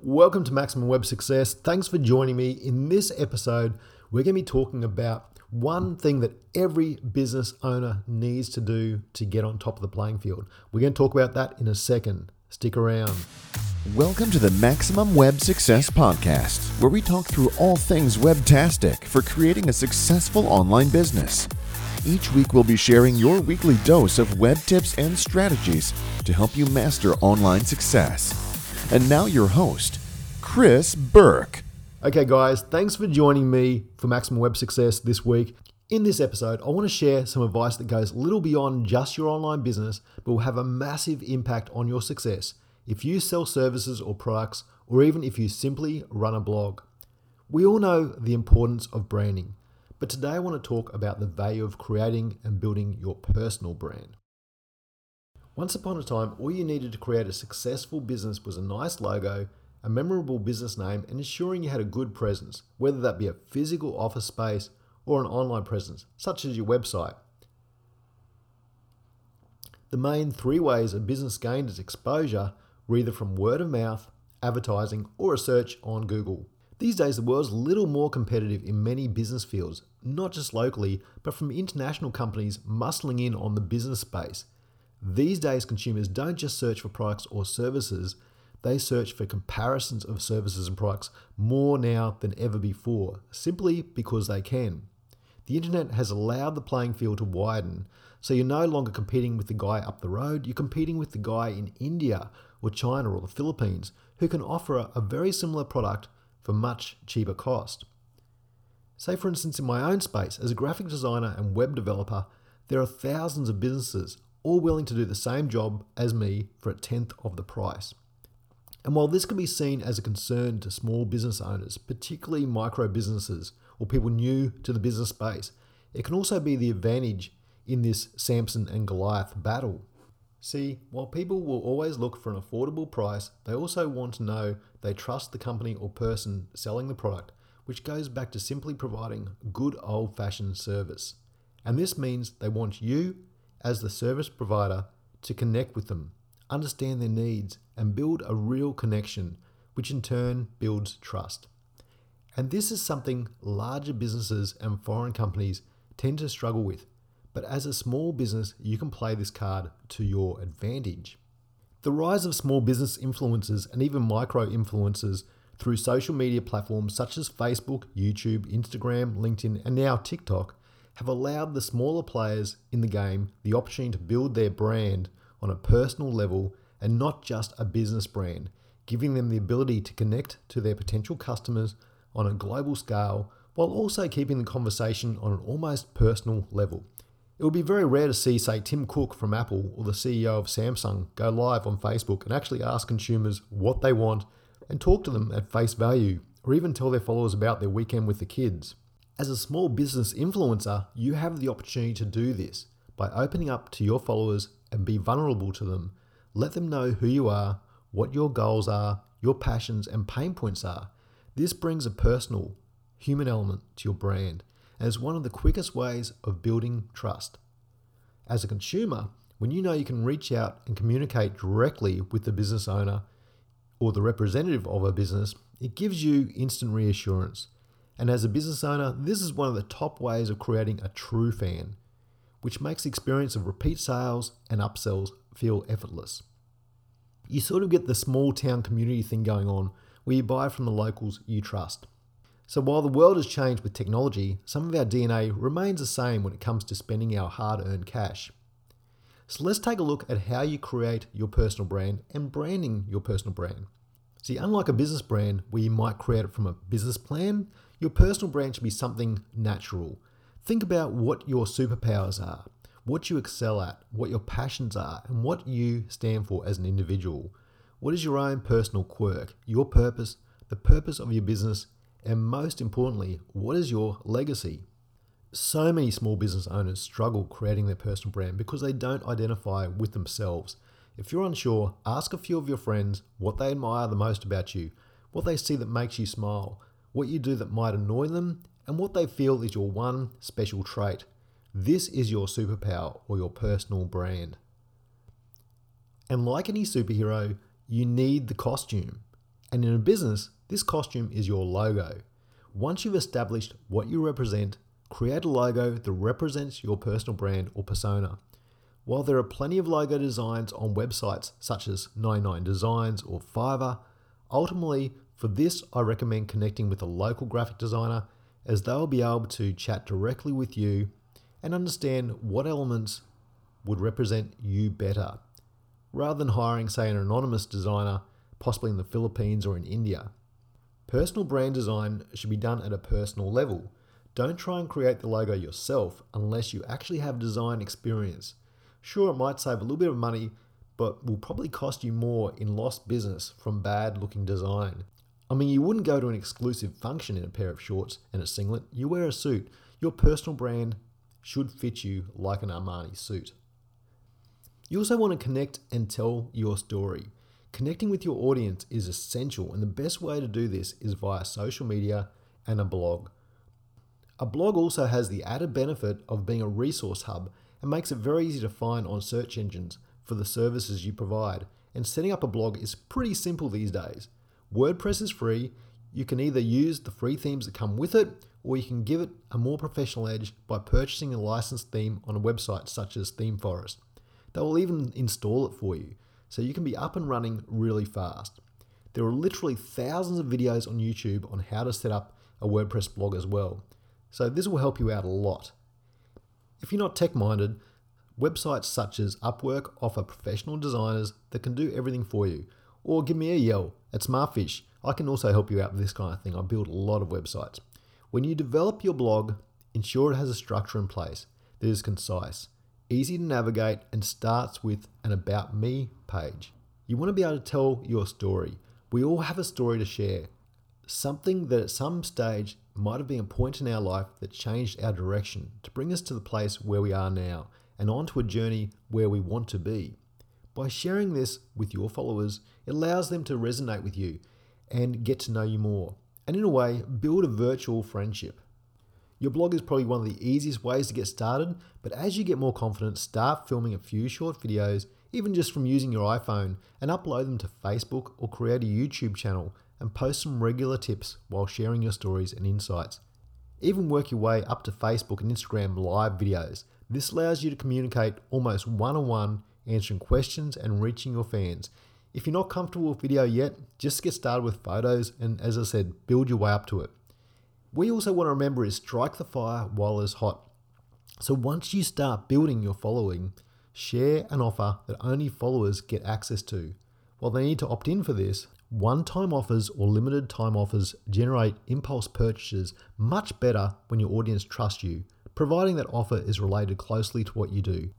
Welcome to Maximum Web Success. Thanks for joining me. In this episode, we're going to be talking about one thing that every business owner needs to do to get on top of the playing field. We're going to talk about that in a second. Stick around. Welcome to the Maximum Web Success Podcast, where we talk through all things webtastic for creating a successful online business. Each week, we'll be sharing your weekly dose of web tips and strategies to help you master online success. And now, your host, Chris Burke. Okay, guys, thanks for joining me for Maximum Web Success this week. In this episode, I want to share some advice that goes a little beyond just your online business, but will have a massive impact on your success if you sell services or products, or even if you simply run a blog. We all know the importance of branding. But today I want to talk about the value of creating and building your personal brand. Once upon a time, all you needed to create a successful business was a nice logo, a memorable business name, and ensuring you had a good presence, whether that be a physical office space or an online presence, such as your website. The main three ways a business gained its exposure were either from word of mouth, advertising, or a search on Google. These days, the world's a little more competitive in many business fields, not just locally, but from international companies muscling in on the business space. These days, consumers don't just search for products or services, they search for comparisons of services and products more now than ever before, simply because they can. The internet has allowed the playing field to widen, so you're no longer competing with the guy up the road, you're competing with the guy in India or China or the Philippines who can offer a very similar product for much cheaper cost. Say, for instance, in my own space, as a graphic designer and web developer, there are thousands of businesses all willing to do the same job as me for a tenth of the price. And while this can be seen as a concern to small business owners, particularly micro businesses or people new to the business space, it can also be the advantage in this Samson and Goliath battle. See, while people will always look for an affordable price, they also want to know they trust the company or person selling the product, which goes back to simply providing good old fashioned service. And this means they want you, as the service provider, to connect with them, understand their needs, and build a real connection, which in turn builds trust. And this is something larger businesses and foreign companies tend to struggle with but as a small business, you can play this card to your advantage. The rise of small business influencers and even micro influencers through social media platforms such as Facebook, YouTube, Instagram, LinkedIn, and now TikTok have allowed the smaller players in the game the opportunity to build their brand on a personal level and not just a business brand, giving them the ability to connect to their potential customers on a global scale while also keeping the conversation on an almost personal level. It would be very rare to see, say, Tim Cook from Apple or the CEO of Samsung go live on Facebook and actually ask consumers what they want and talk to them at face value, or even tell their followers about their weekend with the kids. As a small business influencer, you have the opportunity to do this by opening up to your followers and be vulnerable to them. Let them know who you are, what your goals are, your passions and pain points are. This brings a personal, human element to your brand as one of the quickest ways of building trust. As a consumer, when you know you can reach out and communicate directly with the business owner or the representative of a business, it gives you instant reassurance. And as a business owner, this is one of the top ways of creating a true fan, which makes the experience of repeat sales and upsells feel effortless. You sort of get the small town community thing going on where you buy from the locals you trust. So while the world has changed with technology, some of our DNA remains the same when it comes to spending our hard earned cash. So let's take a look at how you create your personal brand and branding your personal brand. See, unlike a business brand where you might create it from a business plan, your personal brand should be something natural. Think about what your superpowers are, what you excel at, what your passions are, and what you stand for as an individual. What is your own personal quirk, your purpose, the purpose of your business, and most importantly, what is your legacy? So many small business owners struggle creating their personal brand because they don't identify with themselves. If you're unsure, ask a few of your friends what they admire the most about you, what they see that makes you smile, what you do that might annoy them, and what they feel is your one special trait. This is your superpower or your personal brand. And like any superhero, you need the costume. And in a business, this costume is your logo. Once you've established what you represent, create a logo that represents your personal brand or persona. While there are plenty of logo designs on websites such as 99 Designs or Fiverr, ultimately for this I recommend connecting with a local graphic designer as they'll be able to chat directly with you and understand what elements would represent you better, rather than hiring, say, an anonymous designer, possibly in the Philippines or in India. Personal brand design should be done at a personal level. Don't try and create the logo yourself unless you actually have design experience. Sure, it might save a little bit of money, but will probably cost you more in lost business from bad looking design. I mean, you wouldn't go to an exclusive function in a pair of shorts and a singlet, you wear a suit. Your personal brand should fit you like an Armani suit. You also want to connect and tell your story. Connecting with your audience is essential, and the best way to do this is via social media and a blog. A blog also has the added benefit of being a resource hub and makes it very easy to find on search engines for the services you provide. And setting up a blog is pretty simple these days. WordPress is free. You can either use the free themes that come with it, or you can give it a more professional edge by purchasing a licensed theme on a website such as ThemeForest. They will even install it for you, so you can be up and running really fast. There are literally thousands of videos on YouTube on how to set up a WordPress blog as well, so this will help you out a lot. If you're not tech minded, websites such as Upwork offer professional designers that can do everything for you, or give me a yell at Smartfish. I can also help you out with this kind of thing. I build a lot of websites. When you develop your blog, ensure it has a structure in place that is concise, easy to navigate, and starts with an About Me page. You want to be able to tell your story. We all have a story to share, something that at some stage might have been a point in our life that changed our direction to bring us to the place where we are now and onto a journey where we want to be. By sharing this with your followers, it allows them to resonate with you and get to know you more and in a way, build a virtual friendship. Your blog is probably one of the easiest ways to get started, but as you get more confident, start filming a few short videos, even just from using your iPhone, and upload them to Facebook or create a YouTube channel and post some regular tips while sharing your stories and insights. Even work your way up to Facebook and Instagram live videos. This allows you to communicate almost one on one, answering questions and reaching your fans. If you're not comfortable with video yet, just get started with photos and, as I said, build your way up to it. We also want to remember is strike the fire while it's hot. So once you start building your following, share an offer that only followers get access to. While they need to opt in for this, one time offers or limited time offers generate impulse purchases much better when your audience trusts you, providing that offer is related closely to what you do.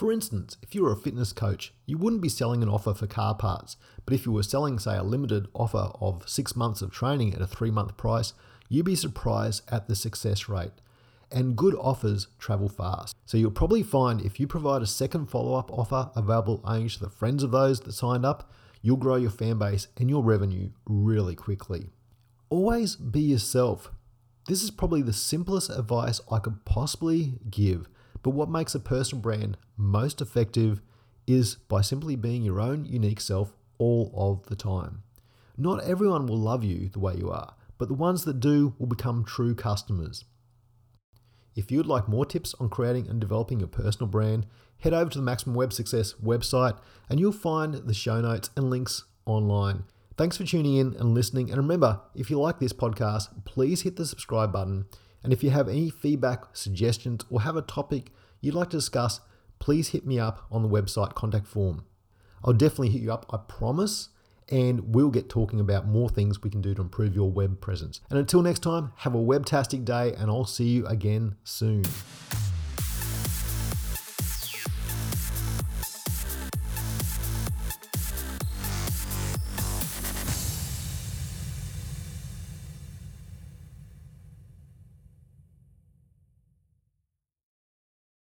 For instance, if you were a fitness coach, you wouldn't be selling an offer for car parts, but if you were selling, say, a limited offer of six months of training at a three month price, you'd be surprised at the success rate. And good offers travel fast. So you'll probably find if you provide a second follow up offer available only to the friends of those that signed up, you'll grow your fan base and your revenue really quickly. Always be yourself. This is probably the simplest advice I could possibly give but what makes a personal brand most effective is by simply being your own unique self all of the time. Not everyone will love you the way you are, but the ones that do will become true customers. If you'd like more tips on creating and developing your personal brand, head over to the Maximum Web Success website and you'll find the show notes and links online. Thanks for tuning in and listening. And remember, if you like this podcast, please hit the subscribe button and if you have any feedback, suggestions, or have a topic you'd like to discuss, please hit me up on the website contact form. I'll definitely hit you up, I promise, and we'll get talking about more things we can do to improve your web presence. And until next time, have a webtastic day, and I'll see you again soon.